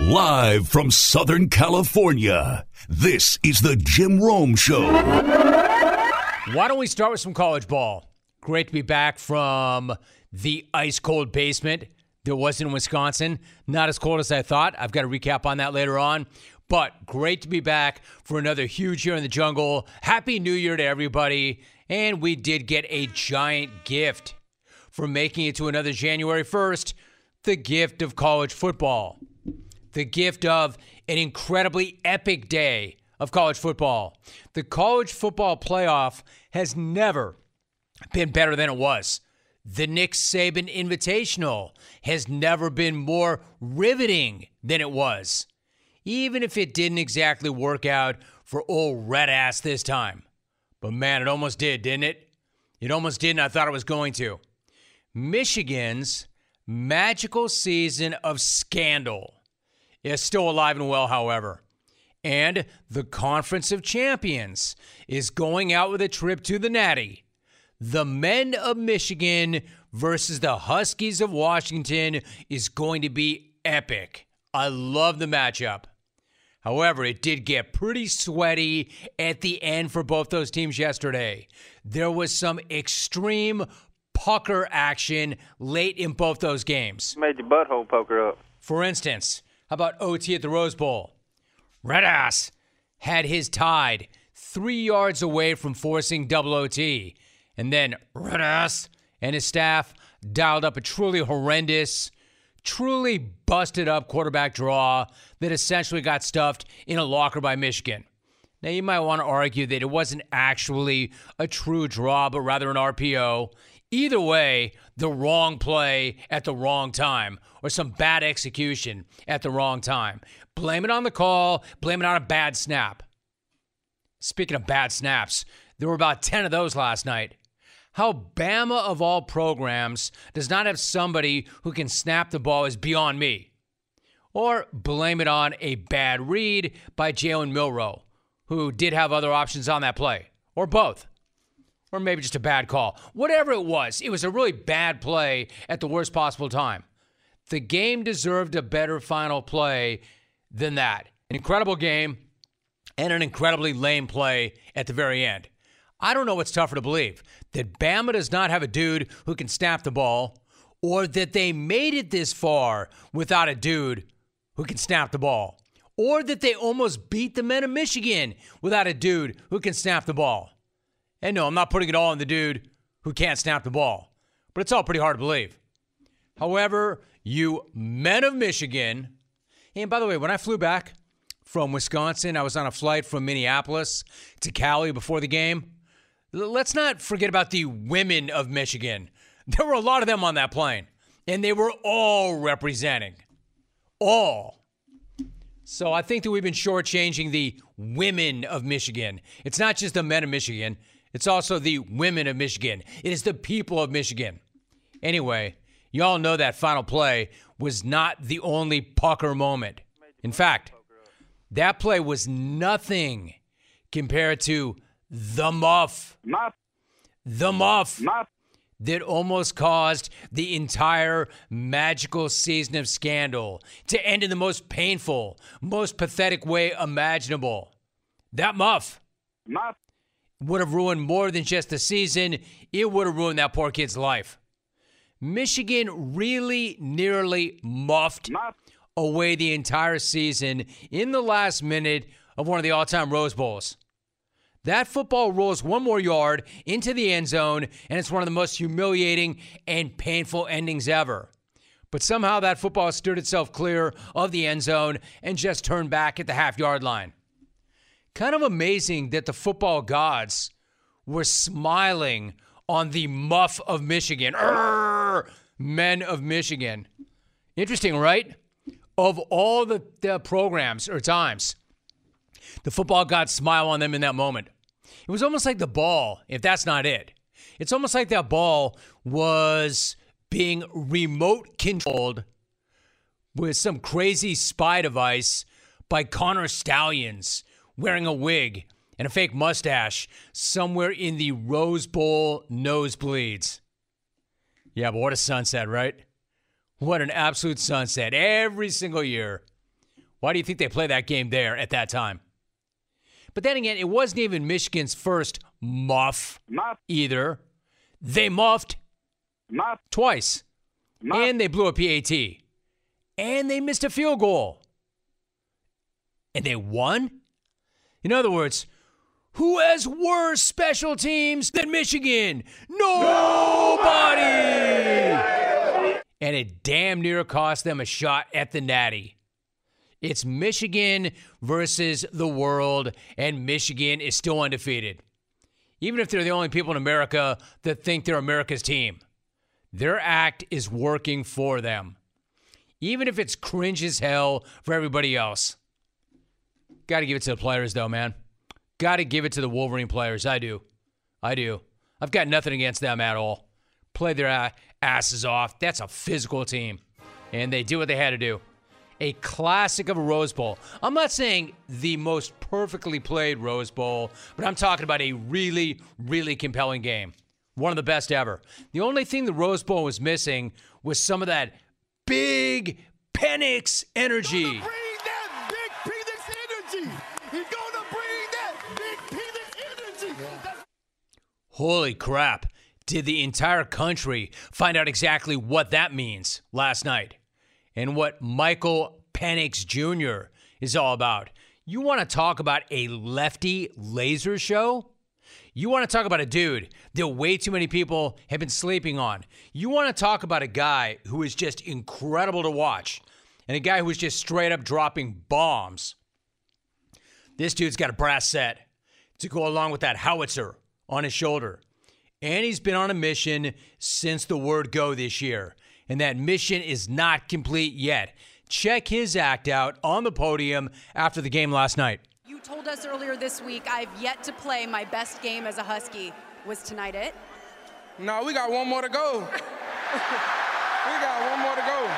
Live from Southern California, this is the Jim Rome Show. Why don't we start with some college ball? Great to be back from the ice cold basement that was in Wisconsin. Not as cold as I thought. I've got a recap on that later on. But great to be back for another huge year in the jungle. Happy New Year to everybody. And we did get a giant gift for making it to another January 1st the gift of college football, the gift of an incredibly epic day of college football. The college football playoff has never been better than it was. The Nick Saban Invitational has never been more riveting than it was, even if it didn't exactly work out for old red ass this time. But man, it almost did, didn't it? It almost did, and I thought it was going to. Michigan's magical season of scandal is still alive and well, however. And the Conference of Champions is going out with a trip to the Natty. The men of Michigan versus the Huskies of Washington is going to be epic. I love the matchup. However, it did get pretty sweaty at the end for both those teams yesterday. There was some extreme pucker action late in both those games. Made your butthole poker up. For instance, how about OT at the Rose Bowl? Red Ass had his tied three yards away from forcing double OT. And then Red Ass and his staff dialed up a truly horrendous, truly busted up quarterback draw that essentially got stuffed in a locker by Michigan. Now, you might want to argue that it wasn't actually a true draw, but rather an RPO. Either way, the wrong play at the wrong time or some bad execution at the wrong time. Blame it on the call, blame it on a bad snap. Speaking of bad snaps, there were about 10 of those last night. How Bama of all programs does not have somebody who can snap the ball is beyond me. Or blame it on a bad read by Jalen Milroe, who did have other options on that play, or both or maybe just a bad call. Whatever it was, it was a really bad play at the worst possible time. The game deserved a better final play than that. An incredible game and an incredibly lame play at the very end. I don't know what's tougher to believe that Bama does not have a dude who can snap the ball, or that they made it this far without a dude who can snap the ball, or that they almost beat the men of Michigan without a dude who can snap the ball. And no, I'm not putting it all on the dude who can't snap the ball, but it's all pretty hard to believe. However, you men of Michigan, and by the way, when I flew back from Wisconsin, I was on a flight from Minneapolis to Cali before the game. Let's not forget about the women of Michigan. There were a lot of them on that plane, and they were all representing. All. So I think that we've been shortchanging the women of Michigan. It's not just the men of Michigan, it's also the women of Michigan. It is the people of Michigan. Anyway, y'all know that final play was not the only pucker moment. In fact, that play was nothing compared to the muff. Muff. The muff. Muff. That almost caused the entire magical season of scandal to end in the most painful, most pathetic way imaginable. That muff. Muff would have ruined more than just the season. It would have ruined that poor kid's life. Michigan really nearly muffed away the entire season in the last minute of one of the all time Rose Bowls. That football rolls one more yard into the end zone, and it's one of the most humiliating and painful endings ever. But somehow that football steered itself clear of the end zone and just turned back at the half yard line kind of amazing that the football gods were smiling on the muff of Michigan. Urgh, men of Michigan. Interesting, right? Of all the, the programs or times, the football gods smile on them in that moment. It was almost like the ball, if that's not it. It's almost like that ball was being remote controlled with some crazy spy device by Connor Stalions wearing a wig and a fake mustache somewhere in the Rose Bowl nosebleeds. Yeah, but what a sunset, right? What an absolute sunset every single year. Why do you think they play that game there at that time? But then again, it wasn't even Michigan's first muff, muff. either. They muffed muff. twice. Muff. And they blew a PAT. And they missed a field goal. And they won? In other words, who has worse special teams than Michigan? Nobody! And it damn near cost them a shot at the Natty. It's Michigan versus the world, and Michigan is still undefeated. Even if they're the only people in America that think they're America's team, their act is working for them. Even if it's cringe as hell for everybody else. Got to give it to the players, though, man. Got to give it to the Wolverine players. I do. I do. I've got nothing against them at all. Play their asses off. That's a physical team. And they do what they had to do. A classic of a Rose Bowl. I'm not saying the most perfectly played Rose Bowl, but I'm talking about a really, really compelling game. One of the best ever. The only thing the Rose Bowl was missing was some of that big Penix energy. Holy crap. Did the entire country find out exactly what that means last night and what Michael Penix Jr. is all about? You want to talk about a lefty laser show? You want to talk about a dude that way too many people have been sleeping on. You want to talk about a guy who is just incredible to watch and a guy who is just straight up dropping bombs. This dude's got a brass set to go along with that howitzer on his shoulder. And he's been on a mission since the word go this year. And that mission is not complete yet. Check his act out on the podium after the game last night. You told us earlier this week I've yet to play my best game as a Husky. Was tonight it? No, we got one more to go. we got one more to go.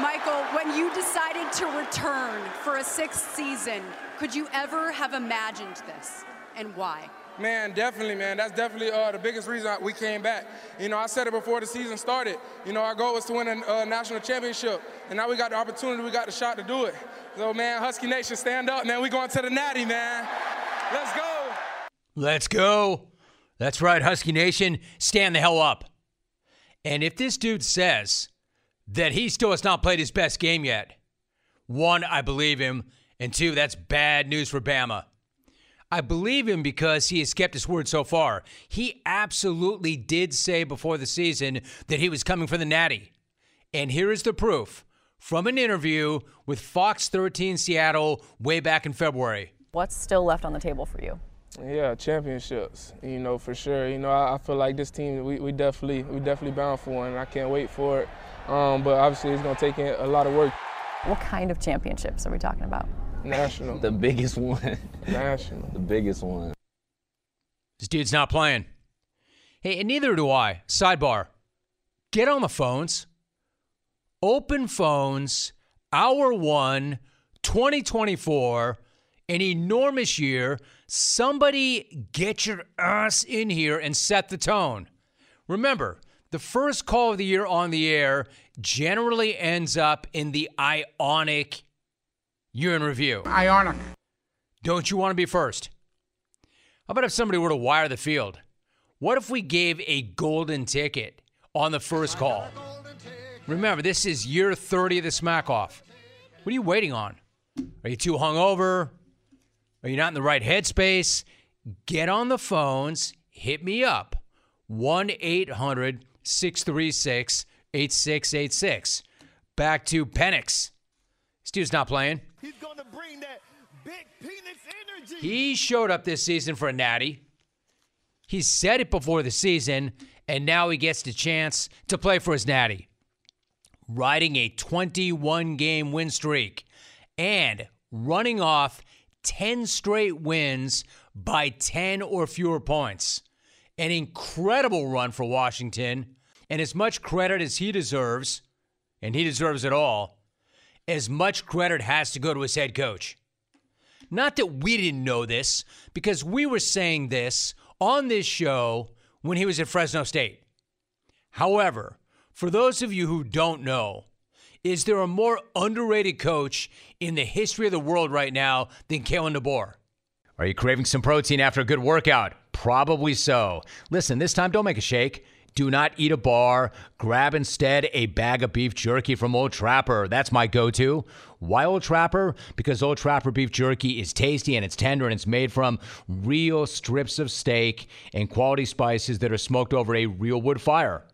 Michael, when you decided to return for a sixth season, could you ever have imagined this and why? Man, definitely, man. That's definitely uh, the biggest reason we came back. You know, I said it before the season started. You know, our goal was to win a uh, national championship, and now we got the opportunity, we got the shot to do it. So, man, Husky Nation, stand up, man. We going to the Natty, man. Let's go. Let's go. That's right, Husky Nation, stand the hell up. And if this dude says that he still has not played his best game yet, one, I believe him, and two, that's bad news for Bama. I believe him because he has kept his word so far. He absolutely did say before the season that he was coming for the Natty. And here is the proof from an interview with Fox 13 Seattle way back in February. What's still left on the table for you? Yeah, championships. You know, for sure. You know, I, I feel like this team, we, we definitely we definitely bound for one, and I can't wait for it. Um, but obviously, it's going to take a lot of work. What kind of championships are we talking about? National. The biggest one. National. The biggest one. This dude's not playing. Hey, and neither do I. Sidebar. Get on the phones. Open phones, hour one, 2024, an enormous year. Somebody get your ass in here and set the tone. Remember, the first call of the year on the air generally ends up in the ionic year in review. Ionic. Don't you want to be first? How about if somebody were to wire the field? What if we gave a golden ticket on the first call? Remember, this is year 30 of the smack off. What are you waiting on? Are you too hungover? Are you not in the right headspace? Get on the phones, hit me up. 1 800 636 8686. Back to Penix. This dude's not playing. He's going to bring that big penis energy. He showed up this season for a natty. He said it before the season, and now he gets the chance to play for his natty. Riding a 21 game win streak and running off 10 straight wins by 10 or fewer points. An incredible run for Washington, and as much credit as he deserves, and he deserves it all, as much credit has to go to his head coach. Not that we didn't know this, because we were saying this on this show when he was at Fresno State. However, for those of you who don't know, Is there a more underrated coach in the history of the world right now than Kalen DeBoer? Are you craving some protein after a good workout? Probably so. Listen, this time don't make a shake. Do not eat a bar. Grab instead a bag of beef jerky from Old Trapper. That's my go to. Why Old Trapper? Because Old Trapper beef jerky is tasty and it's tender and it's made from real strips of steak and quality spices that are smoked over a real wood fire.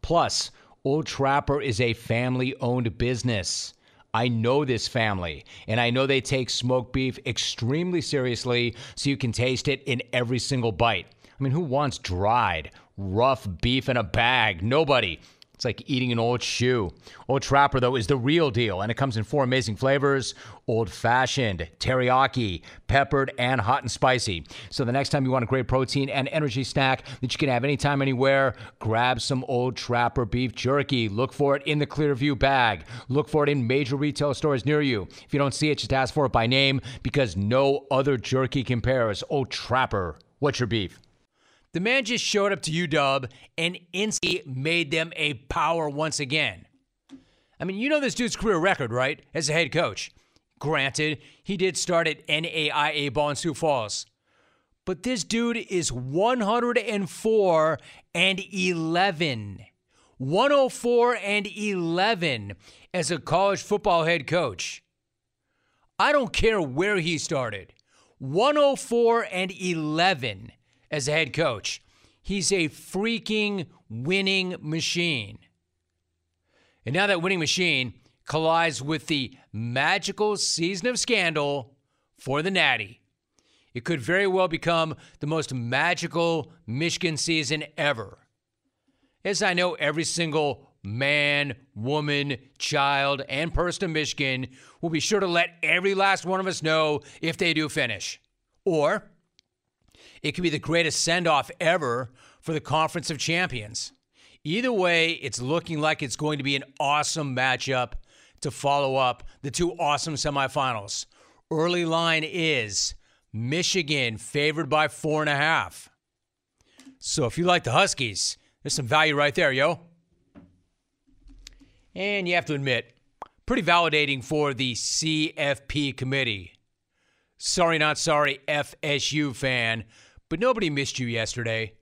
Plus, Old Trapper is a family owned business. I know this family, and I know they take smoked beef extremely seriously so you can taste it in every single bite. I mean, who wants dried, rough beef in a bag? Nobody. It's like eating an old shoe. Old Trapper, though, is the real deal, and it comes in four amazing flavors old fashioned, teriyaki, peppered, and hot and spicy. So the next time you want a great protein and energy snack that you can have anytime, anywhere, grab some Old Trapper beef jerky. Look for it in the Clearview bag. Look for it in major retail stores near you. If you don't see it, just ask for it by name because no other jerky compares. Old Trapper, what's your beef? The man just showed up to UW and instantly made them a power once again. I mean, you know this dude's career record, right? As a head coach. Granted, he did start at NAIA ball in Sioux Falls. But this dude is 104 and 11. 104 and 11 as a college football head coach. I don't care where he started. 104 and 11 as a head coach. He's a freaking winning machine. And now that winning machine collides with the magical season of scandal for the Natty. It could very well become the most magical Michigan season ever. As I know, every single man, woman, child, and person in Michigan will be sure to let every last one of us know if they do finish. Or it could be the greatest send off ever for the Conference of Champions. Either way, it's looking like it's going to be an awesome matchup to follow up the two awesome semifinals. Early line is Michigan favored by four and a half. So if you like the Huskies, there's some value right there, yo. And you have to admit, pretty validating for the CFP committee. Sorry, not sorry, FSU fan, but nobody missed you yesterday.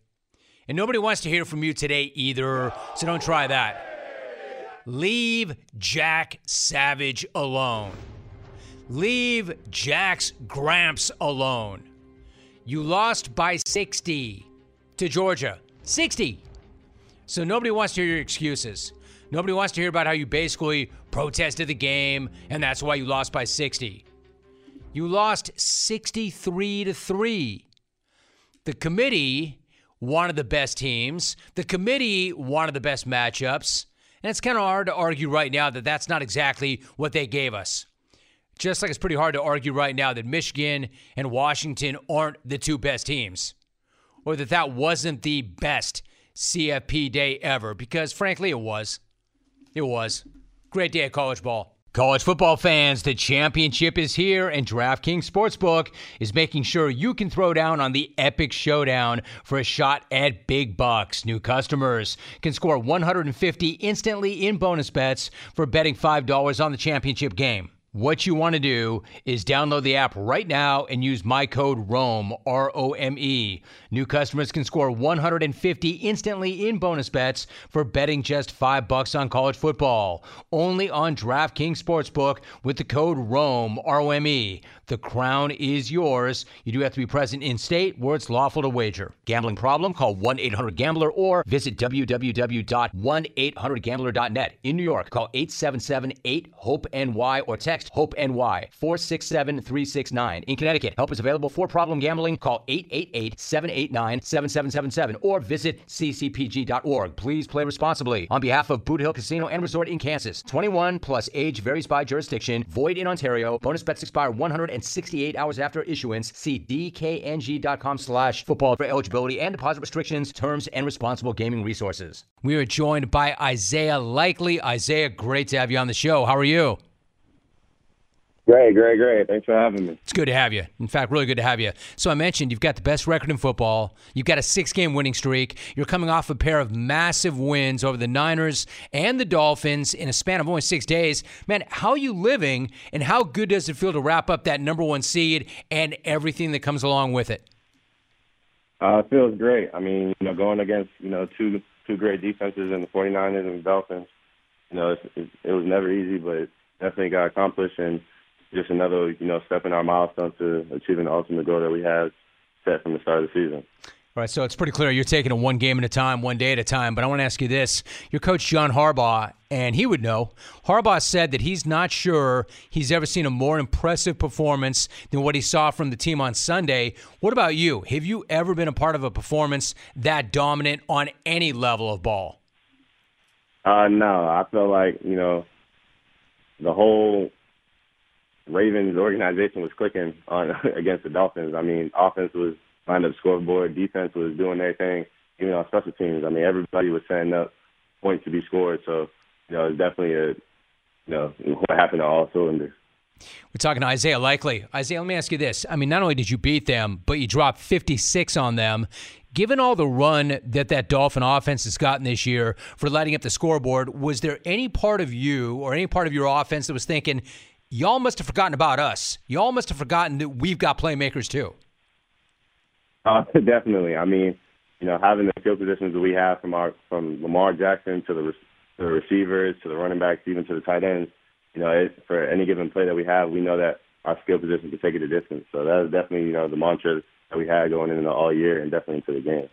And nobody wants to hear from you today either, so don't try that. Leave Jack Savage alone. Leave Jack's Gramps alone. You lost by 60 to Georgia. 60. So nobody wants to hear your excuses. Nobody wants to hear about how you basically protested the game and that's why you lost by 60. You lost 63 to 3. The committee wanted the best teams. The committee wanted the best matchups. And it's kind of hard to argue right now that that's not exactly what they gave us. Just like it's pretty hard to argue right now that Michigan and Washington aren't the two best teams, or that that wasn't the best CFP day ever, because frankly, it was. It was. Great day of college ball. College football fans, the championship is here, and DraftKings Sportsbook is making sure you can throw down on the epic showdown for a shot at big bucks. New customers can score 150 instantly in bonus bets for betting $5 on the championship game. What you want to do is download the app right now and use my code ROME, R O M E. New customers can score 150 instantly in bonus bets for betting just 5 bucks on college football. Only on DraftKings Sportsbook with the code ROME, R O M E. The crown is yours. You do have to be present in state where it's lawful to wager. Gambling problem? Call 1-800-GAMBLER or visit www.1800gambler.net. In New York, call 877-8-HOPE-NY or text Hope NY 467 369. In Connecticut, help is available for problem gambling. Call 888 789 7777 or visit ccpg.org. Please play responsibly. On behalf of Boot Hill Casino and Resort in Kansas, 21 plus age varies by jurisdiction, void in Ontario. Bonus bets expire 168 hours after issuance. See dkng.com slash football for eligibility and deposit restrictions, terms, and responsible gaming resources. We are joined by Isaiah Likely. Isaiah, great to have you on the show. How are you? Great, great, great. Thanks for having me. It's good to have you. In fact, really good to have you. So I mentioned you've got the best record in football. You've got a six-game winning streak. You're coming off a pair of massive wins over the Niners and the Dolphins in a span of only six days. Man, how are you living, and how good does it feel to wrap up that number one seed and everything that comes along with it? Uh, it feels great. I mean, you know, going against you know two two great defenses in the 49ers and the Dolphins. You know, it's, it, it was never easy, but it definitely got accomplished and just another, you know, step in our milestone to achieving the ultimate goal that we had set from the start of the season. All right, so it's pretty clear you're taking it one game at a time, one day at a time. But I want to ask you this: Your coach John Harbaugh, and he would know. Harbaugh said that he's not sure he's ever seen a more impressive performance than what he saw from the team on Sunday. What about you? Have you ever been a part of a performance that dominant on any level of ball? Uh, no, I feel like you know the whole Ravens organization was clicking on against the Dolphins. I mean, offense was lined up scoreboard, defense was doing their thing, even on special teams. I mean, everybody was setting up points to be scored. So, you know, it's definitely a, you know, what happened to all cylinders. We're talking to Isaiah Likely. Isaiah, let me ask you this. I mean, not only did you beat them, but you dropped 56 on them. Given all the run that that Dolphin offense has gotten this year for lighting up the scoreboard, was there any part of you or any part of your offense that was thinking, y'all must have forgotten about us. Y'all must have forgotten that we've got playmakers too. Uh, definitely. I mean, you know, having the skill positions that we have from our from Lamar Jackson to the, to the receivers to the running backs, even to the tight ends. You know, it, for any given play that we have, we know that our skill position can take it a distance. So that is definitely you know the mantra that we had going into all year and definitely into the game.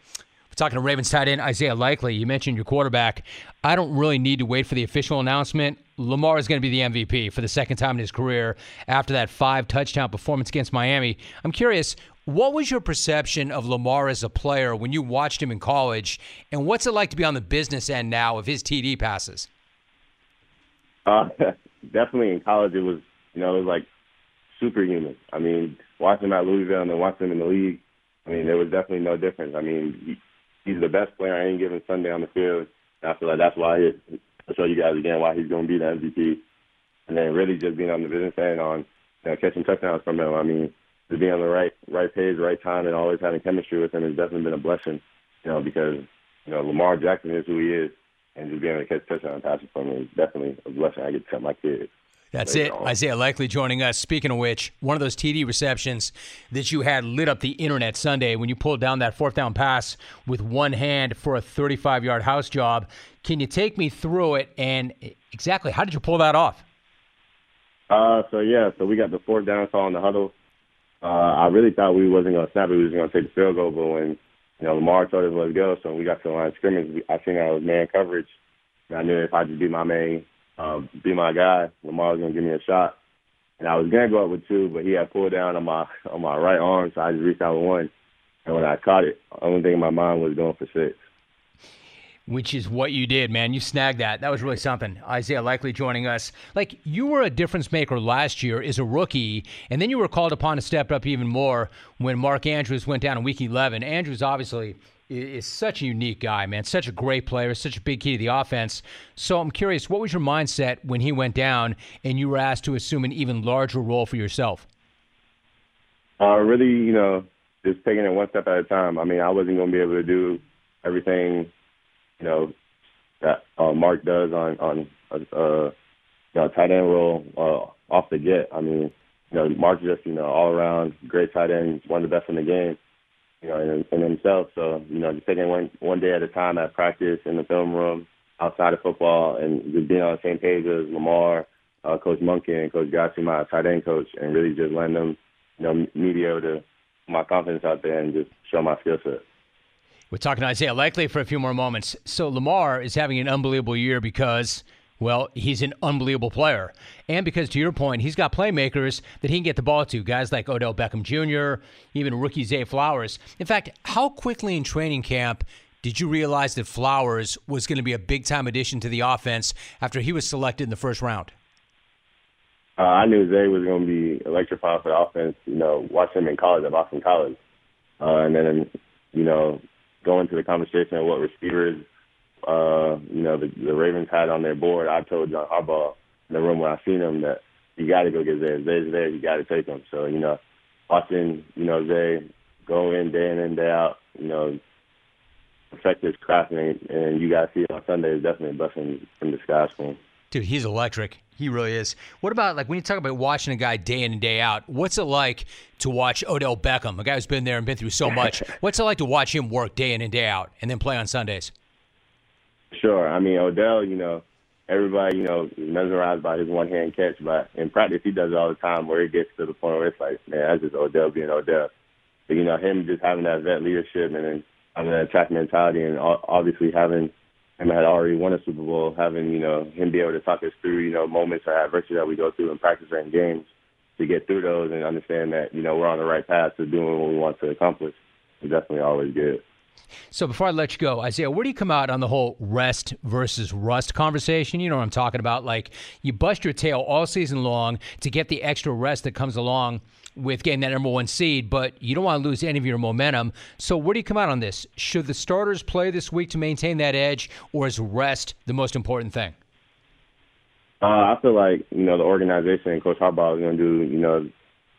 Talking to Ravens tight end Isaiah Likely. You mentioned your quarterback. I don't really need to wait for the official announcement. Lamar is going to be the MVP for the second time in his career after that five touchdown performance against Miami. I'm curious, what was your perception of Lamar as a player when you watched him in college, and what's it like to be on the business end now of his TD passes? Uh, definitely in college, it was you know it was like superhuman. I mean, watching him at Louisville and then watching him in the league, I mean, there was definitely no difference. I mean, he's the best player any given Sunday on the field. And I feel like that's why he, I'll show you guys again why he's going to be the MVP. And then really just being on the business end on you know, catching touchdowns from him. I mean, to be on the right right page, right time, and always having chemistry with him has definitely been a blessing. You know, because you know Lamar Jackson is who he is, and just being able to catch touchdown passes from him is definitely a blessing. I get to tell my kids. That's it. Isaiah Likely joining us. Speaking of which, one of those TD receptions that you had lit up the internet Sunday when you pulled down that fourth down pass with one hand for a 35 yard house job. Can you take me through it and exactly how did you pull that off? Uh, so yeah, so we got the fourth down call in the huddle. Uh, I really thought we wasn't going to snap it. We was going to take the field goal, but when you know Lamar told us let's go, so when we got to the line of scrimmage, I think I was man coverage. And I knew if I just be my man, uh, be my guy, Lamar was to give me a shot. And I was to go up with two, but he had pulled down on my on my right arm, so I just reached out with one. And when I caught it, only thing in my mind was going for six which is what you did, man. You snagged that. That was really something. Isaiah Likely joining us. Like, you were a difference maker last year as a rookie, and then you were called upon to step up even more when Mark Andrews went down in week 11. Andrews obviously is such a unique guy, man. Such a great player, such a big key to the offense. So I'm curious, what was your mindset when he went down and you were asked to assume an even larger role for yourself? Uh, really, you know, just taking it one step at a time. I mean, I wasn't going to be able to do everything you know, that uh, Mark does on on uh, you know, tight end role uh, off the get. I mean, you know, Mark's just you know all around great tight end, one of the best in the game. You know, in, in himself. So you know, just taking one one day at a time at practice in the film room, outside of football, and just being on the same page as Lamar, uh, Coach Monken, and Coach Godsey, my tight end coach, and really just letting them, you know, me be able to my confidence out there and just show my skill set. We're talking to Isaiah Likely for a few more moments. So Lamar is having an unbelievable year because, well, he's an unbelievable player. And because, to your point, he's got playmakers that he can get the ball to, guys like Odell Beckham Jr., even rookie Zay Flowers. In fact, how quickly in training camp did you realize that Flowers was going to be a big time addition to the offense after he was selected in the first round? Uh, I knew Zay was going to be electrifying for the offense. You know, watching him in college at Boston College, uh, and then you know go into the conversation of what receivers, uh, you know, the, the Ravens had on their board. I told John Harbaugh in the room when I seen him that you got to go get Zay. Zay's there, you got to take him. So you know, watching you know Zay go in day in and day out, you know, perfect his craft, and, and you guys see on Sunday is definitely a blessing from the sky school. Dude, he's electric. He really is. What about like when you talk about watching a guy day in and day out? What's it like to watch Odell Beckham, a guy who's been there and been through so much? what's it like to watch him work day in and day out and then play on Sundays? Sure. I mean, Odell, you know, everybody, you know, mesmerized by his one hand catch, but in practice, he does it all the time where it gets to the point where it's like, man, that's just Odell being Odell. But, you know, him just having that vet leadership and then having that attack mentality and obviously having him had already won a Super Bowl, having, you know, him be able to talk us through, you know, moments of adversity that we go through in practice or in games to get through those and understand that, you know, we're on the right path to doing what we want to accomplish is definitely always good. So before I let you go, Isaiah, where do you come out on the whole rest versus rust conversation? You know what I'm talking about. Like you bust your tail all season long to get the extra rest that comes along with getting that number one seed, but you don't want to lose any of your momentum. So where do you come out on this? Should the starters play this week to maintain that edge, or is rest the most important thing? Uh, I feel like you know the organization and Coach Harbaugh is going to do you know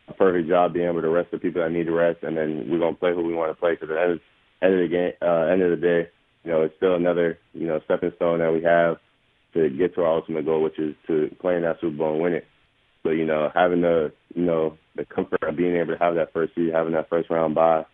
a perfect job being able to rest the people that need to rest, and then we're going to play who we want to play. Because at the end, end of the game, uh, end of the day, you know, it's still another you know stepping stone that we have to get to our ultimate goal, which is to play in that Super Bowl and win it. But you know, having the you know the comfort of being able to have that first seed, having that first round bye,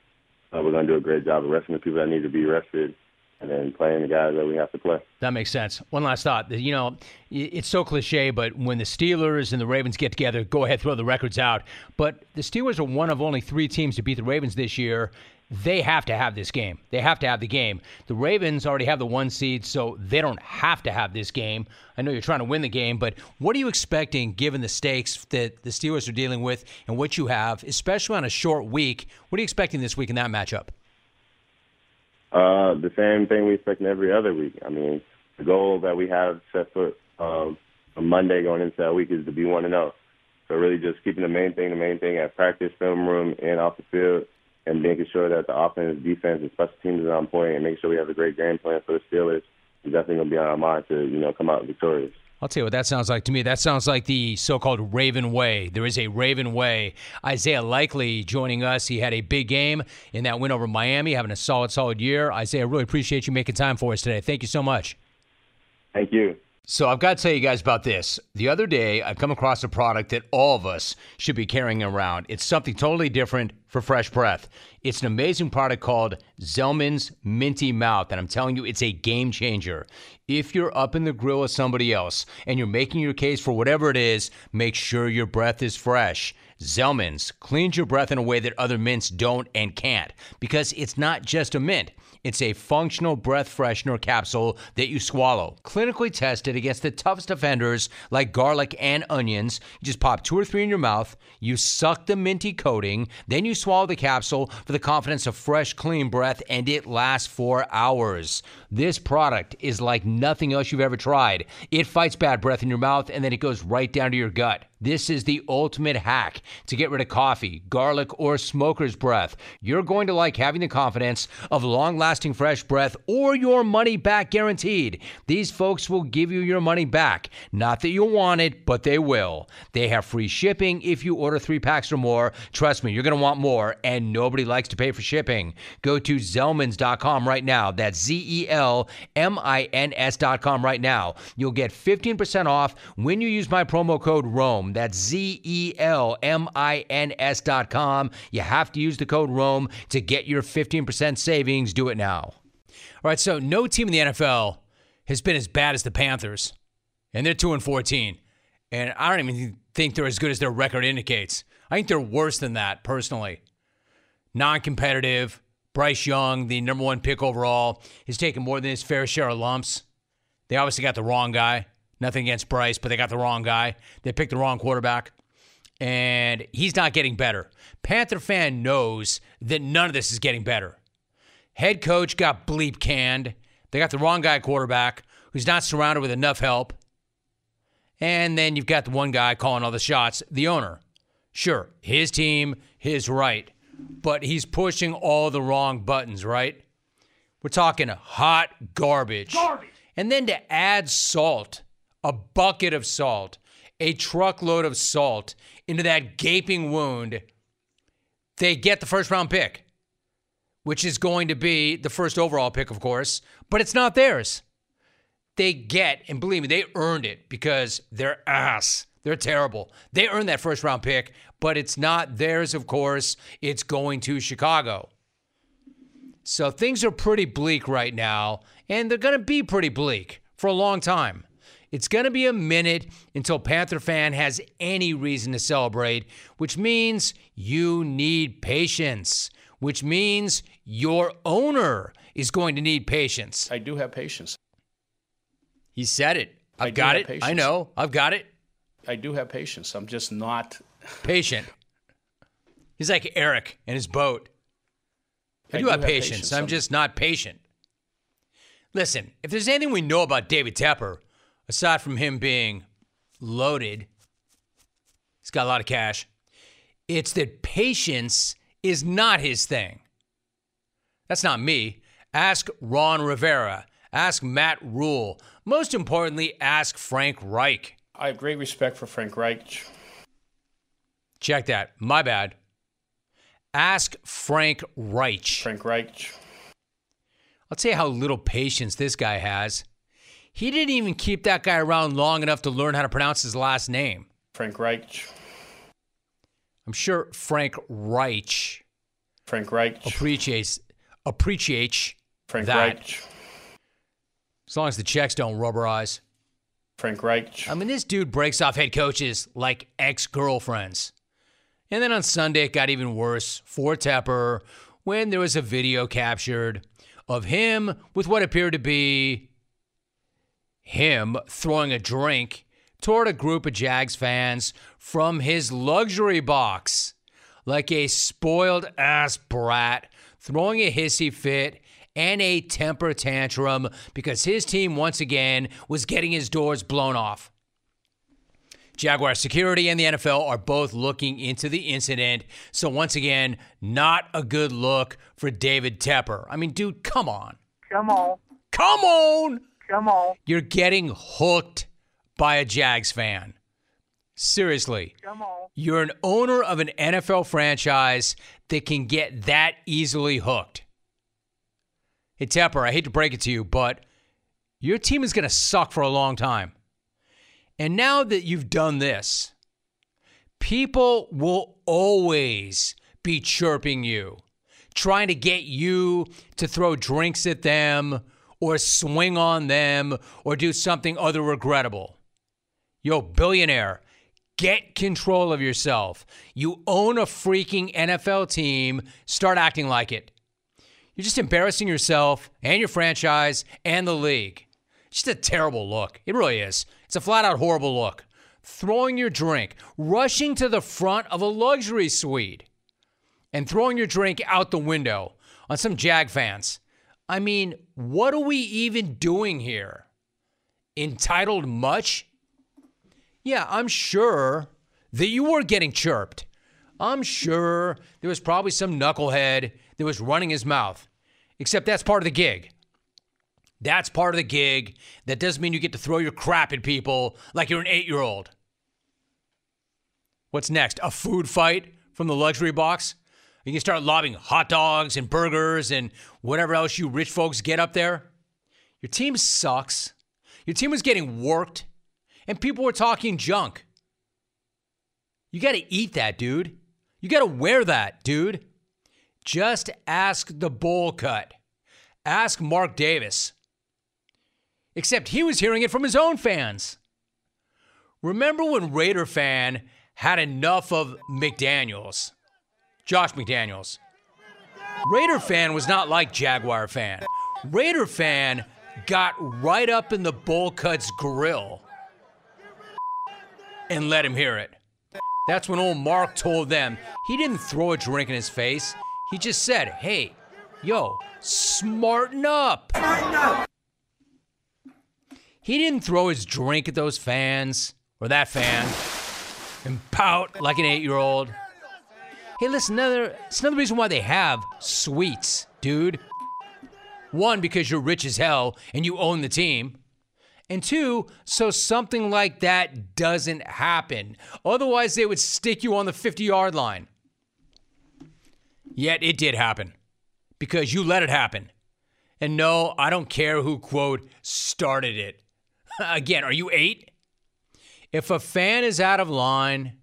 uh, we're gonna do a great job of resting the people that need to be rested and then playing the guys that we have to play. That makes sense. One last thought. You know, it's so cliche, but when the Steelers and the Ravens get together, go ahead, throw the records out. But the Steelers are one of only three teams to beat the Ravens this year they have to have this game. They have to have the game. The Ravens already have the one seed, so they don't have to have this game. I know you're trying to win the game, but what are you expecting given the stakes that the Steelers are dealing with and what you have, especially on a short week? What are you expecting this week in that matchup? Uh, the same thing we expect in every other week. I mean, the goal that we have set foot um, on Monday going into that week is to be 1 and 0. So, really just keeping the main thing, the main thing at practice, film room, and off the field and making sure that the offense, defense, and special teams is on point, and making sure we have a great game plan for the Steelers is definitely going to be on our mind to you know come out victorious. I'll tell you what that sounds like to me. That sounds like the so-called Raven Way. There is a Raven Way. Isaiah Likely joining us. He had a big game in that win over Miami, having a solid, solid year. Isaiah, I really appreciate you making time for us today. Thank you so much. Thank you. So I've got to tell you guys about this. The other day, I come across a product that all of us should be carrying around. It's something totally different for fresh breath. It's an amazing product called Zelman's Minty Mouth, and I'm telling you, it's a game changer. If you're up in the grill with somebody else and you're making your case for whatever it is, make sure your breath is fresh. Zellman's cleans your breath in a way that other mints don't and can't because it's not just a mint. It's a functional breath freshener capsule that you swallow. Clinically tested against the toughest offenders like garlic and onions. You just pop two or three in your mouth, you suck the minty coating, then you swallow the capsule for the confidence of fresh, clean breath, and it lasts for hours. This product is like nothing else you've ever tried. It fights bad breath in your mouth and then it goes right down to your gut. This is the ultimate hack to get rid of coffee, garlic, or smoker's breath. You're going to like having the confidence of long lasting fresh breath or your money back guaranteed. These folks will give you your money back. Not that you'll want it, but they will. They have free shipping if you order three packs or more. Trust me, you're going to want more, and nobody likes to pay for shipping. Go to Zellmans.com right now. That's Z E L M I N S.com right now. You'll get 15% off when you use my promo code ROME. That's Z E L M I N S dot com. You have to use the code ROME to get your 15% savings. Do it now. All right, so no team in the NFL has been as bad as the Panthers, and they're 2 and 14. And I don't even think they're as good as their record indicates. I think they're worse than that, personally. Non competitive. Bryce Young, the number one pick overall, has taken more than his fair share of lumps. They obviously got the wrong guy. Nothing against Bryce, but they got the wrong guy. They picked the wrong quarterback, and he's not getting better. Panther fan knows that none of this is getting better. Head coach got bleep canned. They got the wrong guy quarterback who's not surrounded with enough help. And then you've got the one guy calling all the shots, the owner. Sure, his team, his right. But he's pushing all the wrong buttons, right? We're talking hot garbage. Garbage. And then to add salt a bucket of salt, a truckload of salt into that gaping wound, they get the first round pick, which is going to be the first overall pick, of course, but it's not theirs. They get, and believe me, they earned it because they're ass. They're terrible. They earned that first round pick, but it's not theirs, of course. It's going to Chicago. So things are pretty bleak right now, and they're going to be pretty bleak for a long time. It's going to be a minute until Panther fan has any reason to celebrate, which means you need patience, which means your owner is going to need patience. I do have patience. He said it. I I've do got it. I know. I've got it. I do have patience. I'm just not. Patient. He's like Eric and his boat. I, I do, do have have patience. patience. I'm I'm- just not patient. Listen, if there's anything we know about David Tepper, aside from him being loaded, he's got a lot of cash, it's that patience is not his thing. That's not me. Ask Ron Rivera. Ask Matt Rhule. Most importantly, ask Frank Reich. I have great respect for Frank Reich. Check that. My bad. Ask Frank Reich. Frank Reich. I'll tell you how little patience this guy has. He didn't even keep that guy around long enough to learn how to pronounce his last name. Frank Reich. I'm sure Frank Reich Frank Reich. appreciates appreciates Frank that. Reich. As long as the checks don't rubberize. Frank Reich. I mean, this dude breaks off head coaches like ex girlfriends. And then on Sunday, it got even worse for Tepper when there was a video captured of him with what appeared to be him throwing a drink toward a group of Jags fans from his luxury box. Like a spoiled ass brat, throwing a hissy fit and a temper tantrum because his team once again was getting his doors blown off. Jaguar security and the NFL are both looking into the incident. So, once again, not a good look for David Tepper. I mean, dude, come on. Come on. Come on. Come on. You're getting hooked by a Jags fan. Seriously. Come on. You're an owner of an NFL franchise that can get that easily hooked. Hey, Tepper, I hate to break it to you, but your team is going to suck for a long time. And now that you've done this, people will always be chirping you, trying to get you to throw drinks at them or swing on them or do something other regrettable. Yo, billionaire, get control of yourself. You own a freaking NFL team. Start acting like it. You're just embarrassing yourself and your franchise and the league. It's Just a terrible look. It really is. It's a flat out horrible look. Throwing your drink, rushing to the front of a luxury suite, and throwing your drink out the window on some Jag fans. I mean, what are we even doing here? Entitled much? Yeah, I'm sure that you were getting chirped. I'm sure there was probably some knucklehead that was running his mouth. Except that's part of the gig. That's part of the gig. That doesn't mean you get to throw your crap at people like you're an eight year old. What's next? A food fight from the luxury box? You can start lobbing hot dogs and burgers and whatever else you rich folks get up there. Your team sucks. Your team was getting worked, and people were talking junk. You got to eat that, dude. You got to wear that, dude. Just ask the bowl cut. Ask Mark Davis. Except he was hearing it from his own fans. Remember when Raider fan had enough of McDaniels? Josh McDaniels. Raider fan was not like Jaguar fan. Raider fan got right up in the bowl cuts grill and let him hear it. That's when old Mark told them he didn't throw a drink in his face. He just said, hey, yo, smarten up. He didn't throw his drink at those fans or that fan and pout like an eight year old. Hey, listen, another, it's another reason why they have suites, dude. One, because you're rich as hell and you own the team. And two, so something like that doesn't happen. Otherwise, they would stick you on the 50 yard line. Yet it did happen because you let it happen. And no, I don't care who, quote, started it. Again, are you eight? If a fan is out of line,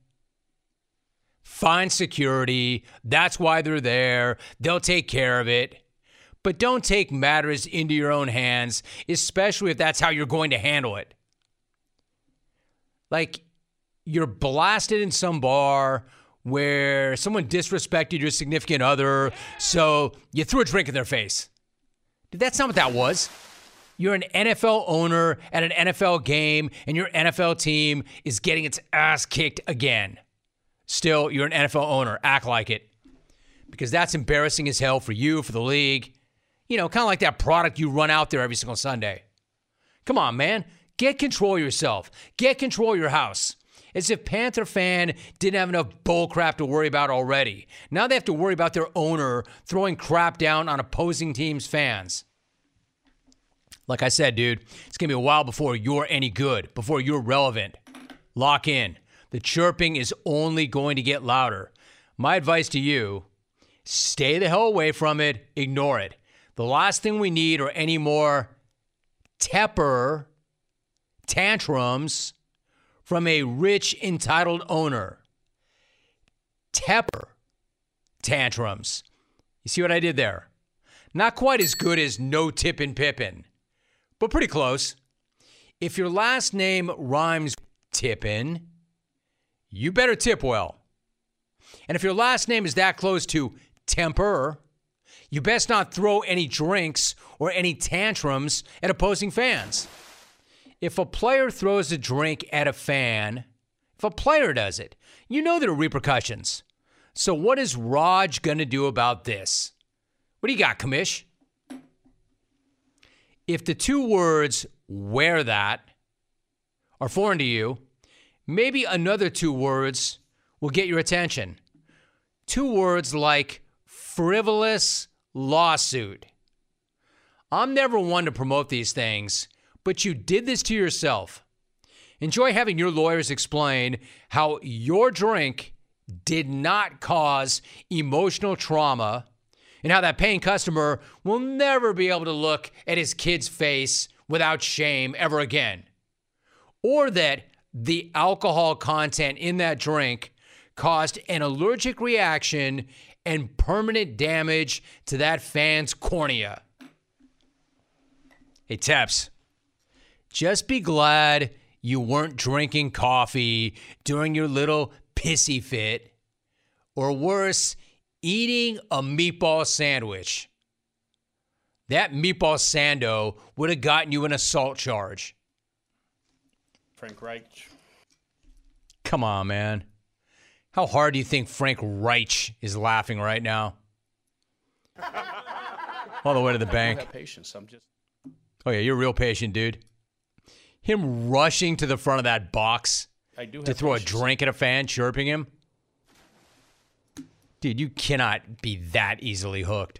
find security. That's why they're there. They'll take care of it. But don't take matters into your own hands, especially if that's how you're going to handle it. Like, you're blasted in some bar where someone disrespected your significant other, so you threw a drink in their face. Dude, that's not what that was. You're an NFL owner at an NFL game, and your NFL team is getting its ass kicked again. Still, you're an NFL owner. Act like it. Because that's embarrassing as hell for you, for the league. You know, kind of like that product you run out there every single Sunday. Come on, man. Get control yourself. Get control your house. As if Panther fan didn't have enough bull crap to worry about already. Now they have to worry about their owner throwing crap down on opposing teams' fans. Like I said, dude, it's going to be a while before you're any good, before you're relevant. Lock in. The chirping is only going to get louder. My advice to you stay the hell away from it, ignore it. The last thing we need are any more Tepper tantrums from a rich, entitled owner. Tepper tantrums. You see what I did there? Not quite as good as no tippin' Pippen, but pretty close. If your last name rhymes tippin', you better tip well. And if your last name is that close to temper, you best not throw any drinks or any tantrums at opposing fans. If a player throws a drink at a fan, if a player does it, you know there are repercussions. So, what is Raj going to do about this? What do you got, Kamish? If the two words, wear that, are foreign to you, maybe another two words will get your attention. Two words like frivolous lawsuit. I'm never one to promote these things, but you did this to yourself. Enjoy having your lawyers explain how your drink did not cause emotional trauma and how that paying customer will never be able to look at his kid's face without shame ever again. Or that the alcohol content in that drink caused an allergic reaction and permanent damage to that fan's cornea. Hey, Teps, just be glad you weren't drinking coffee during your little pissy fit, or worse, eating a meatball sandwich. That meatball sando would have gotten you an assault charge. Frank Reich. Come on, man. How hard do you think Frank Reich is laughing right now? All the way to the bank. Patience. I'm just. Oh yeah, you're real patient, dude. Him rushing to the front of that box I do to throw patience. a drink at a fan, chirping him. Dude, you cannot be that easily hooked.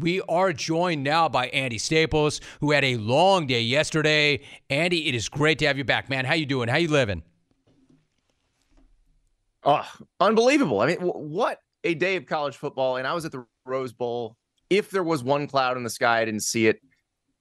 We are joined now by Andy Staples, who had a long day yesterday. Andy, it is great to have you back, man. How you doing? How you living? Oh, unbelievable. I mean, what a day of college football. And I was at the Rose Bowl. If there was one cloud in the sky, I didn't see it.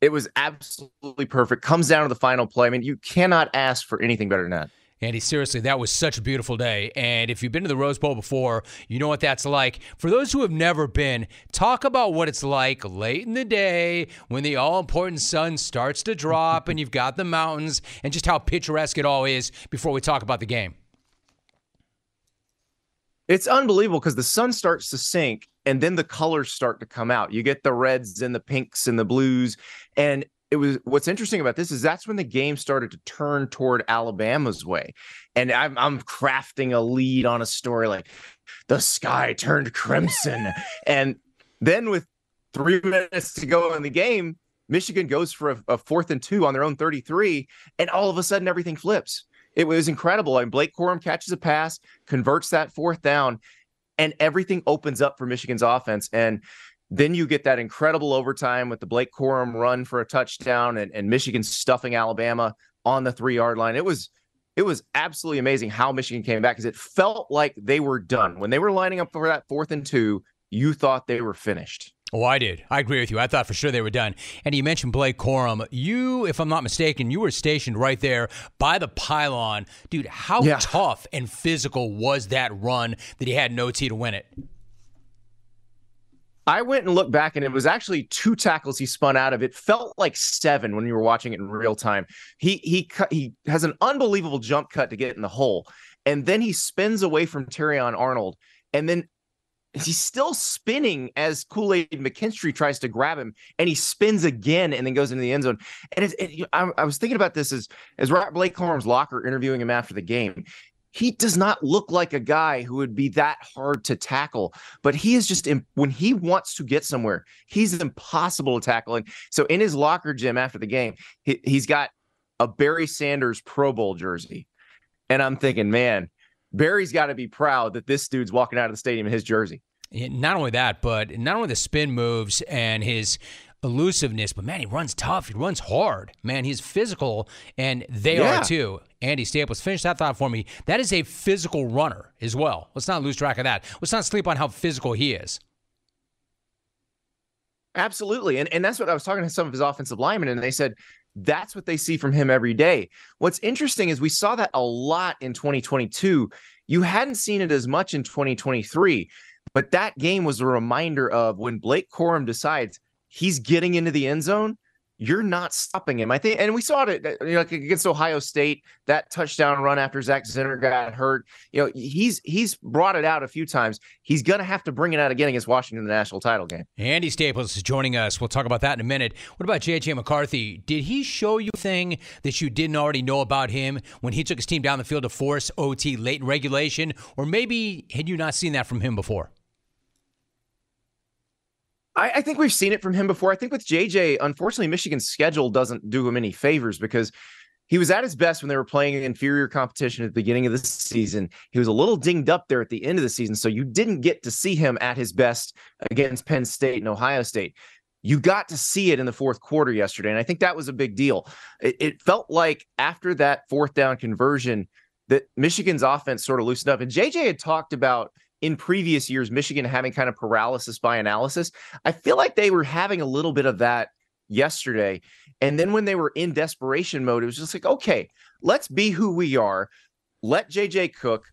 It was absolutely perfect. Comes down to the final play. I mean, you cannot ask for anything better than that. Andy, seriously, that was such a beautiful day. And if you've been to the Rose Bowl before, you know what that's like. For those who have never been, talk about what it's like late in the day when the all important sun starts to drop and you've got the mountains and just how picturesque it all is before we talk about the game. It's unbelievable because the sun starts to sink and then the colors start to come out. You get the reds and the pinks and the blues. And it was what's interesting about this is that's when the game started to turn toward Alabama's way. And I'm I'm crafting a lead on a story like the sky turned crimson. and then with three minutes to go in the game, Michigan goes for a, a, fourth and two on their own 33, and all of a sudden everything flips. It was incredible. And Blake Corum catches a pass, converts that fourth down, and everything opens up for Michigan's offense. And then you get that incredible overtime with the Blake Corum run for a touchdown and, and Michigan stuffing Alabama on the three yard line. It was it was absolutely amazing how Michigan came back because it felt like they were done. When they were lining up for that fourth and two, you thought they were finished. Oh, I did. I agree with you. I thought for sure they were done. And you mentioned Blake Corum. You, if I'm not mistaken, you were stationed right there by the pylon. Dude, how yeah. tough and physical was that run that he had no T to win it? I went and looked back, and it was actually two tackles he spun out of. It felt like seven when you were watching it in real time. He he he has an unbelievable jump cut to get in the hole, and then he spins away from Terrion Arnold, and then he's still spinning as Kool Aid McKinstry tries to grab him, and he spins again and then goes into the end zone. And it, I, I, was thinking about this as as Blake Corum's locker interviewing him after the game he does not look like a guy who would be that hard to tackle, but he is just when he wants to get somewhere, he's impossible to tackle. And so in his locker gym after the game, he, he's got a Barry Sanders Pro Bowl jersey. And I'm thinking, man, Barry's got to be proud that this dude's walking out of the stadium in his jersey. Not only that, but not only the spin moves and his elusiveness, but man, he runs tough. He runs hard. Man, he's physical, and they yeah. are too. Andy Staples, finish that thought for me. That is a physical runner as well. Let's not lose track of that. Let's not sleep on how physical he is. Absolutely. And, and that's what I was talking to some of his offensive linemen, and they said that's what they see from him every day. What's interesting is we saw that a lot in 2022. You hadn't seen it as much in 2023, but that game was a reminder of when Blake Corum decides he's getting into the end zone, you're not stopping him. I think, and we saw it you know, like against Ohio State, that touchdown run after Zach Zinter got hurt. You know, he's he's brought it out a few times. He's gonna have to bring it out again against Washington in the national title game. Andy Staples is joining us. We'll talk about that in a minute. What about JJ McCarthy? Did he show you a thing that you didn't already know about him when he took his team down the field to force OT late in regulation, or maybe had you not seen that from him before? I, I, think we've seen it from him before. I think with JJ, unfortunately, Michigan's schedule doesn't do him any favors because he was at his best when they were playing inferior competition at the beginning of the season. He was a little dinged up there at the end of the season, so you didn't get to see him at his best against Penn State and Ohio State. You got to see it in the fourth quarter yesterday, and I think that was a big deal. It, it felt like after that fourth down conversion that Michigan's offense sort of loosened up. And JJ had talked about in previous years, Michigan having kind of paralysis by analysis. I feel like they were having a little bit of that yesterday. And then when they were in desperation mode, it was just like, okay, let's be who we are. Let JJ cook,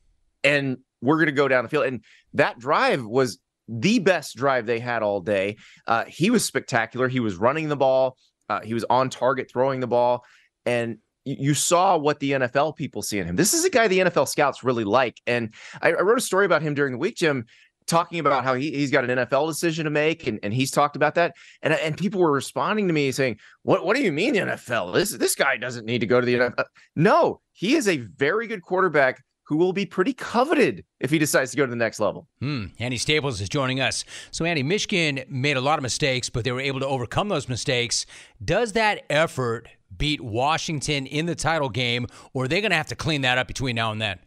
and we're going to go down the field. And that drive was the best drive they had all day. Uh, he was spectacular. He was running the ball. Uh, he was on target throwing the ball. And you saw what the NFL people see in him. This is a guy the NFL scouts really like. And I, I wrote a story about him during the week, Jim, talking about how he, he's got an NFL decision to make, and, and he's talked about that. And and people were responding to me saying, What what do you mean NFL? This this guy doesn't need to go to the NFL. No, he is a very good quarterback who will be pretty coveted if he decides to go to the next level. Hmm. Andy Staples is joining us. So, Andy, Michigan made a lot of mistakes, but they were able to overcome those mistakes. Does that effort beat Washington in the title game, or are they going to have to clean that up between now and then?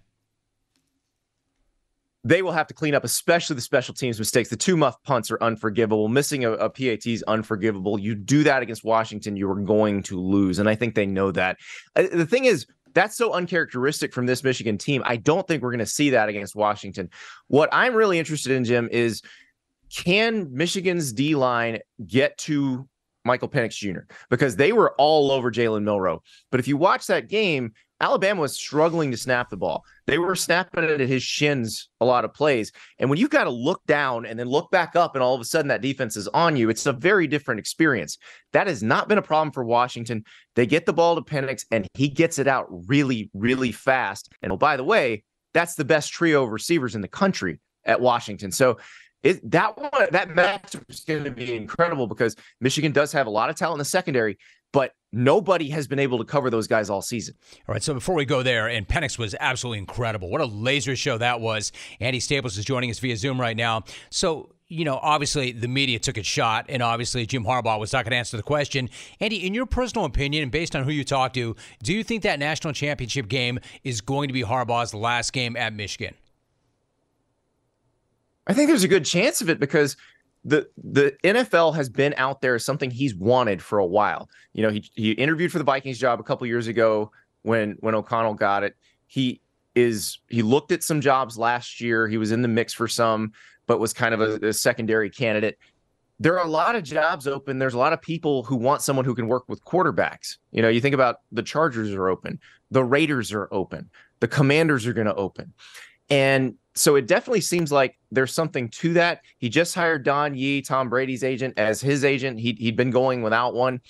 They will have to clean up, especially the special teams mistakes. The two muff punts are unforgivable. Missing a, a PAT is unforgivable. You do that against Washington, you are going to lose. And I think they know that. Uh, the thing is, that's so uncharacteristic from this Michigan team. I don't think we're going to see that against Washington. What I'm really interested in, Jim, is can Michigan's D line get to Michael Penix Jr. because they were all over Jalen Milroe. But if you watch that game, Alabama was struggling to snap the ball. They were snapping it at his shins a lot of plays. And when you've got to look down and then look back up, and all of a sudden that defense is on you, it's a very different experience. That has not been a problem for Washington. They get the ball to Penix, and he gets it out really, really fast. And oh, by the way, that's the best trio of receivers in the country at Washington. So it, that one that match is going to be incredible because Michigan does have a lot of talent in the secondary. But nobody has been able to cover those guys all season. All right, so before we go there, and Penix was absolutely incredible. What a laser show that was. Andy Staples is joining us via Zoom right now. So, you know, obviously the media took its shot, and obviously Jim Harbaugh was not going to answer the question. Andy, in your personal opinion, and based on who you talked to, do you think that national championship game is going to be Harbaugh's last game at Michigan? I think there's a good chance of it because the the NFL has been out there as something he's wanted for a while. You know, he he interviewed for the Vikings job a couple years ago when when O'Connell got it. He is he looked at some jobs last year. He was in the mix for some, but was kind of a, a secondary candidate. There are a lot of jobs open. There's a lot of people who want someone who can work with quarterbacks. You know, you think about the Chargers are open, the Raiders are open, the Commanders are going to open. And so it definitely seems like there's something to that. He just hired Don Yee, Tom Brady's agent, as his agent. He, he'd been going without one.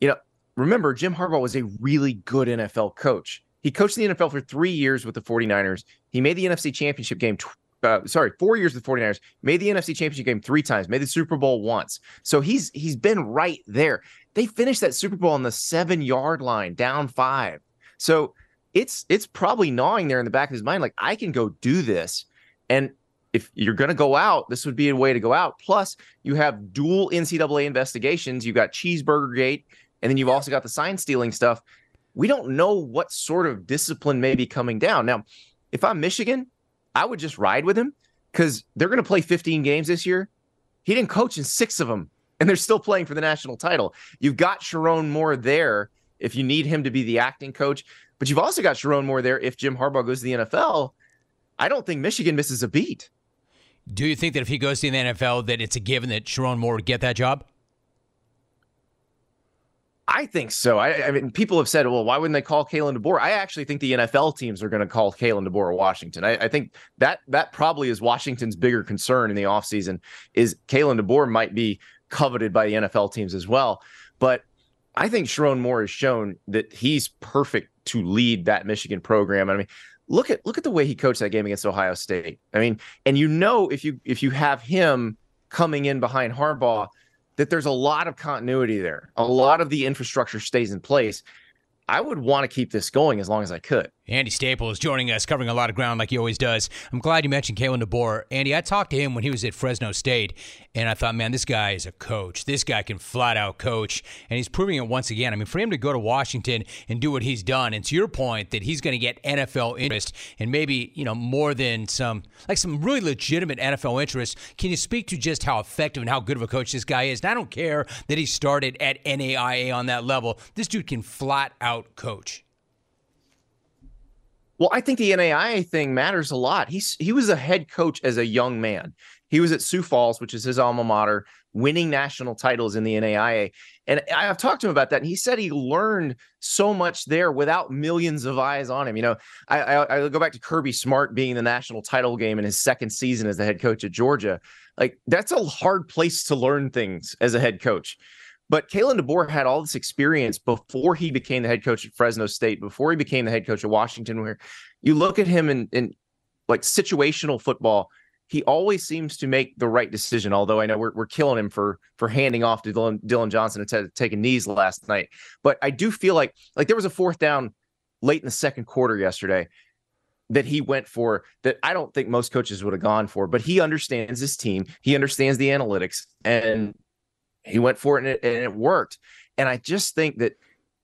You know, remember, Jim Harbaugh was a really good NFL coach. He coached the NFL for three years with the 49ers. He made the NFC Championship game, uh, sorry, four years with the 49ers, made the NFC Championship game three times, made the Super Bowl once. So he's he's been right there. They finished that Super Bowl on the seven yard line, down five. So it's it's probably gnawing there in the back of his mind, like I can go do this. And if you're going to go out, this would be a way to go out. Plus, you have dual NCAA investigations. You've got Cheeseburger Gate, and then you've also got the sign stealing stuff. We don't know what sort of discipline may be coming down. Now, if I'm Michigan, I would just ride with him because they're going to play 15 games this year. He didn't coach in six of them, and they're still playing for the national title. You've got Sherrone Moore there if you need him to be the acting coach. But you've also got Sherrone Moore there if Jim Harbaugh goes to the NFL. I don't think Michigan misses a beat. Do you think that if he goes to the NFL, that it's a given that Sherrone Moore would get that job? I think so. I, I, mean, people have said, well, why wouldn't they call Kalen DeBoer? I actually think the NFL teams are going to call Kalen DeBoer Washington. I, I, think that that probably is Washington's bigger concern in the offseason is Kalen DeBoer might be coveted by the NFL teams as well. But I think Sherrone Moore has shown that he's perfect to lead that Michigan program. I mean, look at look at the way he coached that game against Ohio State. I mean, and you know if you if you have him coming in behind Harbaugh – that there's a lot of continuity there. A lot of the infrastructure stays in place. I would want to keep this going as long as I could. Andy Staples joining us, covering a lot of ground like he always does. I'm glad you mentioned Kalen DeBoer. Andy, I talked to him when he was at Fresno State, and I thought, man, this guy is a coach. This guy can flat out coach, and he's proving it once again. I mean, for him to go to Washington and do what he's done, and to your point that he's going to get NFL interest and maybe you know more than some like some really legitimate NFL interest. Can you speak to just how effective and how good of a coach this guy is? And I don't care that he started at NAIA on that level. This dude can flat out coach. Well, I think the NAIA thing matters a lot. He's he was a head coach as a young man. He was at Sioux Falls, which is his alma mater, winning national titles in the NAIA. And I've talked to him about that. And he said he learned so much there without millions of eyes on him. You know, I, I, I go back to Kirby Smart being the national title game in his second season as the head coach at Georgia. Like that's a hard place to learn things as a head coach. But Kalen DeBoer had all this experience before he became the head coach at Fresno State, before he became the head coach at Washington, where you look at him in, in like situational football, he always seems to make the right decision. Although I know we're, we're killing him for for handing off to Dillon, Dillon Johnson and taking knees last night. But I do feel like like there was a fourth down late in the second quarter yesterday that he went for that I don't think most coaches would have gone for, but he understands his team. He understands the analytics and he went for it and, it and it worked. And I just think that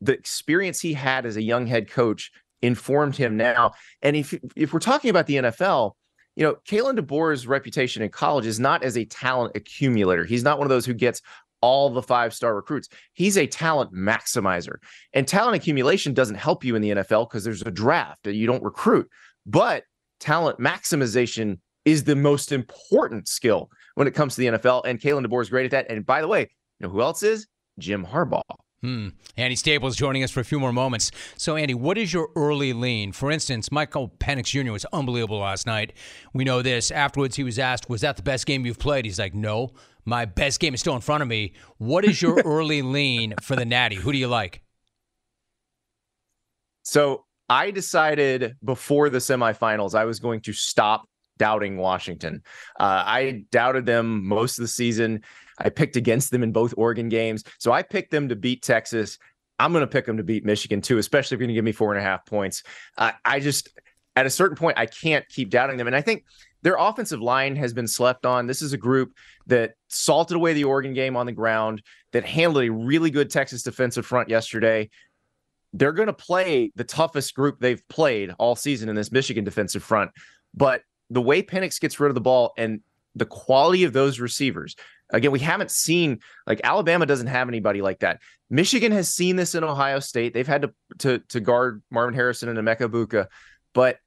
the experience he had as a young head coach informed him now. And if if we're talking about the NFL, you know, Kalen DeBoer's reputation in college is not as a talent accumulator. He's not one of those who gets all the five star recruits. He's a talent maximizer. And talent accumulation doesn't help you in the NFL because there's a draft and you don't recruit. But talent maximization is the most important skill when it comes to the NFL. And Kalen DeBoer is great at that. And by the way, you know who else is? Jim Harbaugh. Hmm. Andy Staples joining us for a few more moments. So, Andy, what is your early lean? For instance, Michael Penix Jr. was unbelievable last night. We know this. Afterwards, he was asked, Was that the best game you've played? He's like, No, my best game is still in front of me. What is your early lean for the Natty? Who do you like? So, I decided before the semifinals I was going to stop doubting Washington. Uh, I doubted them most of the season. I picked against them in both Oregon games. So I picked them to beat Texas. I'm going to pick them to beat Michigan too, especially if you're going to give me four and a half points. Uh, I just, at a certain point, I can't keep doubting them. And I think their offensive line has been slept on. This is a group that salted away the Oregon game on the ground, that handled a really good Texas defensive front yesterday. They're going to play the toughest group they've played all season in this Michigan defensive front. But the way Penix gets rid of the ball and the quality of those receivers, again, we haven't seen like Alabama doesn't have anybody like that. Michigan has seen this in Ohio State. They've had to to, to guard Marvin Harrison and Emeka Egbuka, but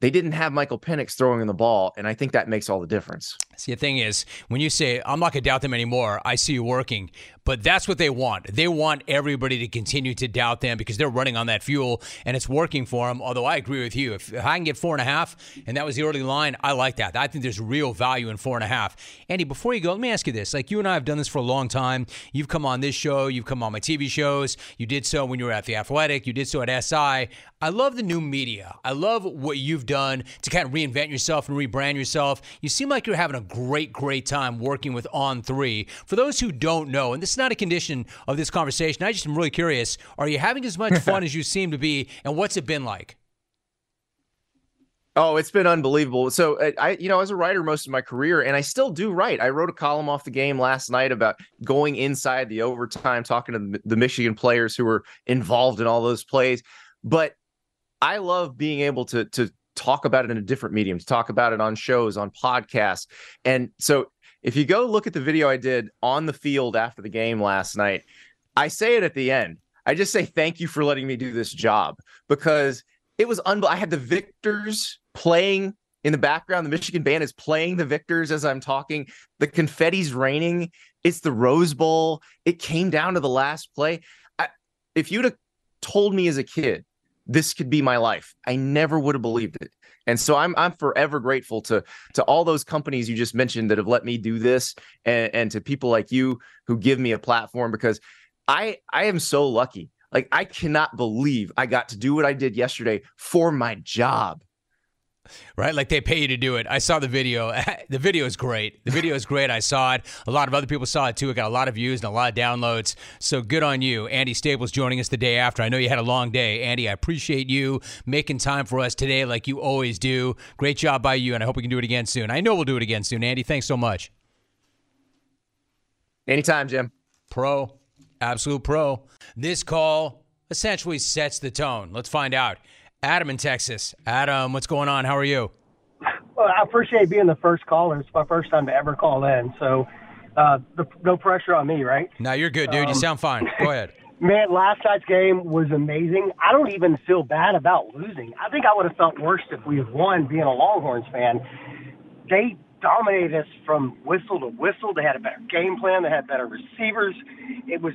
they didn't have Michael Penix throwing in the ball, and I think that makes all the difference. See, the thing is, when you say, I'm not to doubt them anymore, I see you working. But that's what they want. They want everybody to continue to doubt them because they're running on that fuel and it's working for them. Although I agree with you. If I can get four and a half and that was the early line, I like that. I think there's real value in four and a half. Andy, before you go, let me ask you this. Like you and I have done this for a long time. You've come on this show, you've come on my TV shows. You did so when you were at The Athletic, you did so at SI. I love the new media. I love what you've done to kind of reinvent yourself and rebrand yourself. You seem like you're having a great, great time working with On3. For those who don't know, and this is not a condition of this conversation, I just am really curious: Are you having as much fun as you seem to be, and what's it been like? Oh, it's been unbelievable. So uh, I, you know, as a writer most of my career, and I still do write. I wrote a column off the game last night about going inside the overtime, talking to the Michigan players who were involved in all those plays. But I love being able to to talk about it in a different medium, to talk about it on shows, on podcasts. And so if you go look at the video I did on the field after the game last night, I say it at the end. I just say thank you for letting me do this job because it was unbelievable. I had the victors playing in the background. The Michigan band is playing the victors as I'm talking. The confetti's raining. It's the Rose Bowl. It came down to the last play. I, if you'd have told me as a kid this could be my life, I never would have believed it. And so I'm I'm forever grateful to to all those companies you just mentioned that have let me do this, and, and to people like you who give me a platform because I I am so lucky. Like I cannot believe I got to do what I did yesterday for my job right? Like they pay you to do it. I saw the video. the video is great. The video is great. I saw it. A lot of other people saw it too. It got a lot of views and a lot of downloads. So good on you. Andy Staples joining us the day after. I know you had a long day. Andy, I appreciate you making time for us today like you always do. Great job by you, and I hope we can do it again soon. I know we'll do it again soon. Andy, thanks so much. Anytime, Jim. Pro. Absolute pro. This call essentially sets the tone. Let's find out. Adam in Texas. Adam, what's going on? How are you? Well, I appreciate being the first caller. It's my first time to ever call in, so uh, the, no pressure on me, right? No, you're good, dude. Um, you sound fine. Go ahead. Man, last night's game was amazing. I don't even feel bad about losing. I think I would have felt worse if we had won, being a Longhorns fan. They dominated us from whistle to whistle. They had a better game plan. They had better receivers. It was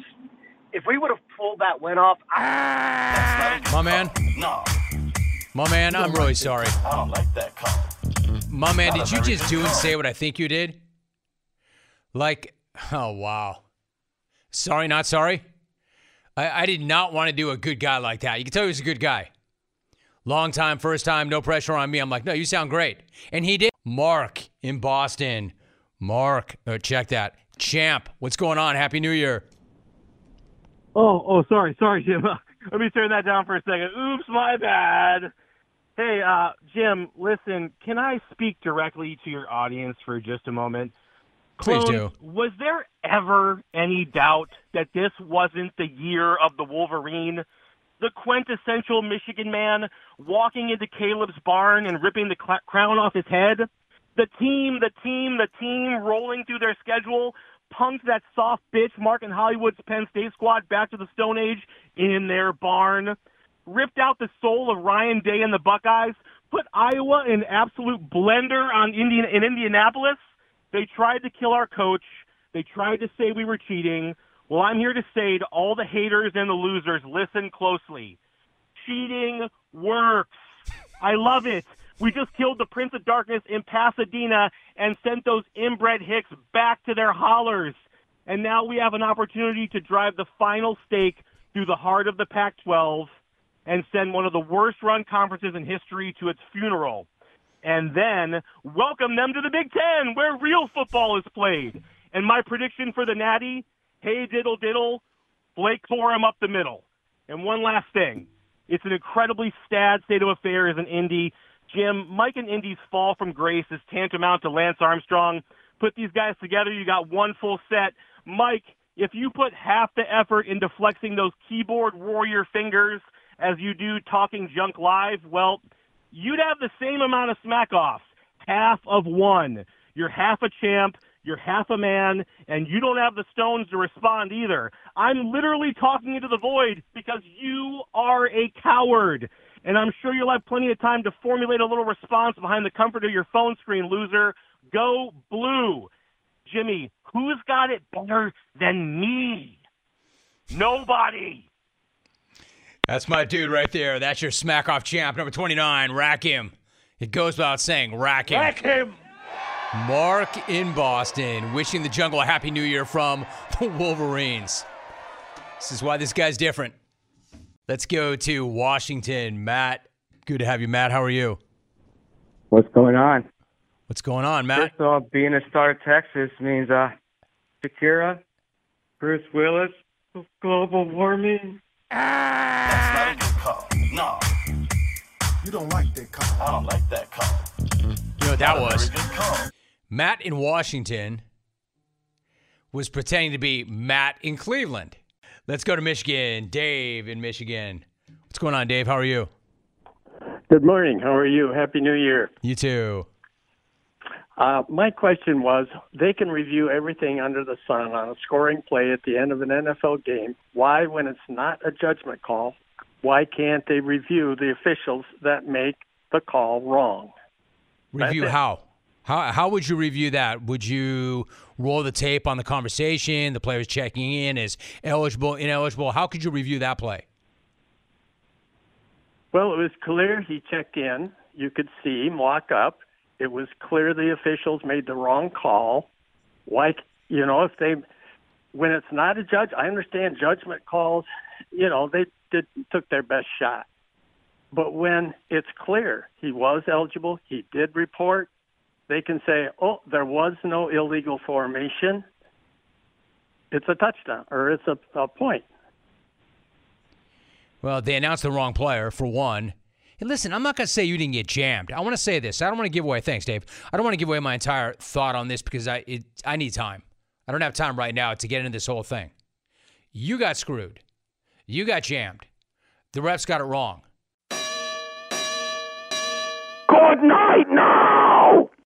if we would have pulled that win off, I, my man. No. My man, I'm really sorry. I don't like that call. My man, did you just do and say what I think you did? Like, oh wow. Sorry, not sorry. I, I did not want to do a good guy like that. You can tell he was a good guy. Long time, first time, no pressure on me. I'm like, no, you sound great. And he did. Mark in Boston. Mark, oh, check that. Champ, what's going on? Happy New Year. Oh, oh, sorry, sorry, Jim. Let me turn that down for a second. Oops, my bad. Hey, uh, Jim, listen, can I speak directly to your audience for just a moment? Please do. Was there ever any doubt that this wasn't the year of the Wolverine? The quintessential Michigan man walking into Caleb's barn and ripping the cl- crown off his head? The team, the team, the team rolling through their schedule, punked that soft bitch Mark and Hollywood's Penn State squad back to the Stone Age in their barn ripped out the soul of Ryan Day and the Buckeyes, put Iowa in absolute blender on Indian in Indianapolis. They tried to kill our coach. They tried to say we were cheating. Well, I'm here to say to all the haters and the losers, listen closely. Cheating works. I love it. We just killed the Prince of Darkness in Pasadena and sent those inbred hicks back to their hollers. And now we have an opportunity to drive the final stake through the heart of the Pac 12 and send one of the worst run conferences in history to its funeral. And then welcome them to the Big Ten, where real football is played. And my prediction for the Natty, hey diddle diddle, Blake Corum up the middle. And one last thing. It's an incredibly sad state of affairs in Indy. Jim, Mike and Indy's fall from grace is tantamount to Lance Armstrong. Put these guys together, you got one full set. Mike, if you put half the effort into flexing those keyboard warrior fingers as you do talking junk live, well, you'd have the same amount of smack offs. Half of one. You're half a champ, you're half a man, and you don't have the stones to respond either. I'm literally talking into the void because you are a coward. And I'm sure you'll have plenty of time to formulate a little response behind the comfort of your phone screen, loser. Go blue. Jimmy, who's got it better than me? Nobody. That's my dude right there. That's your smack off champ, number 29. Rack him. It goes without saying, rack him. Rack him. Mark in Boston, wishing the jungle a happy new year from the Wolverines. This is why this guy's different. Let's go to Washington. Matt, good to have you, Matt. How are you? What's going on? What's going on, Matt? First of all, being a star of Texas means uh, Shakira, Bruce Willis, global warming. That's not a good call. No. You don't like that call. I don't like that call. You know what that was? very good call. Matt in Washington was pretending to be Matt in Cleveland. Let's go to Michigan. Dave in Michigan. What's going on, Dave? How are you? Good morning. How are you? Happy New Year. You too. Uh, my question was they can review everything under the sun on a scoring play at the end of an NFL game. Why, when it's not a judgment call, why can't they review the officials that make the call wrong? Review how? How how would you review that? Would you roll the tape on the conversation, the players checking in as eligible, ineligible? How could you review that play? Well, it was clear he checked in. You could see him walk up. It was clear the officials made the wrong call. Like, you know, if they, when it's not a judge, I understand judgment calls. You know, they did took their best shot. But when it's clear he was eligible, he did report. They can say, "Oh, there was no illegal formation." It's a touchdown or it's a, a point. Well, they announced the wrong player for one. And listen, I'm not going to say you didn't get jammed. I want to say this. I don't want to give away. Thanks, Dave. I don't want to give away my entire thought on this because I it, I need time. I don't have time right now to get into this whole thing. You got screwed. You got jammed. The refs got it wrong. Good night now.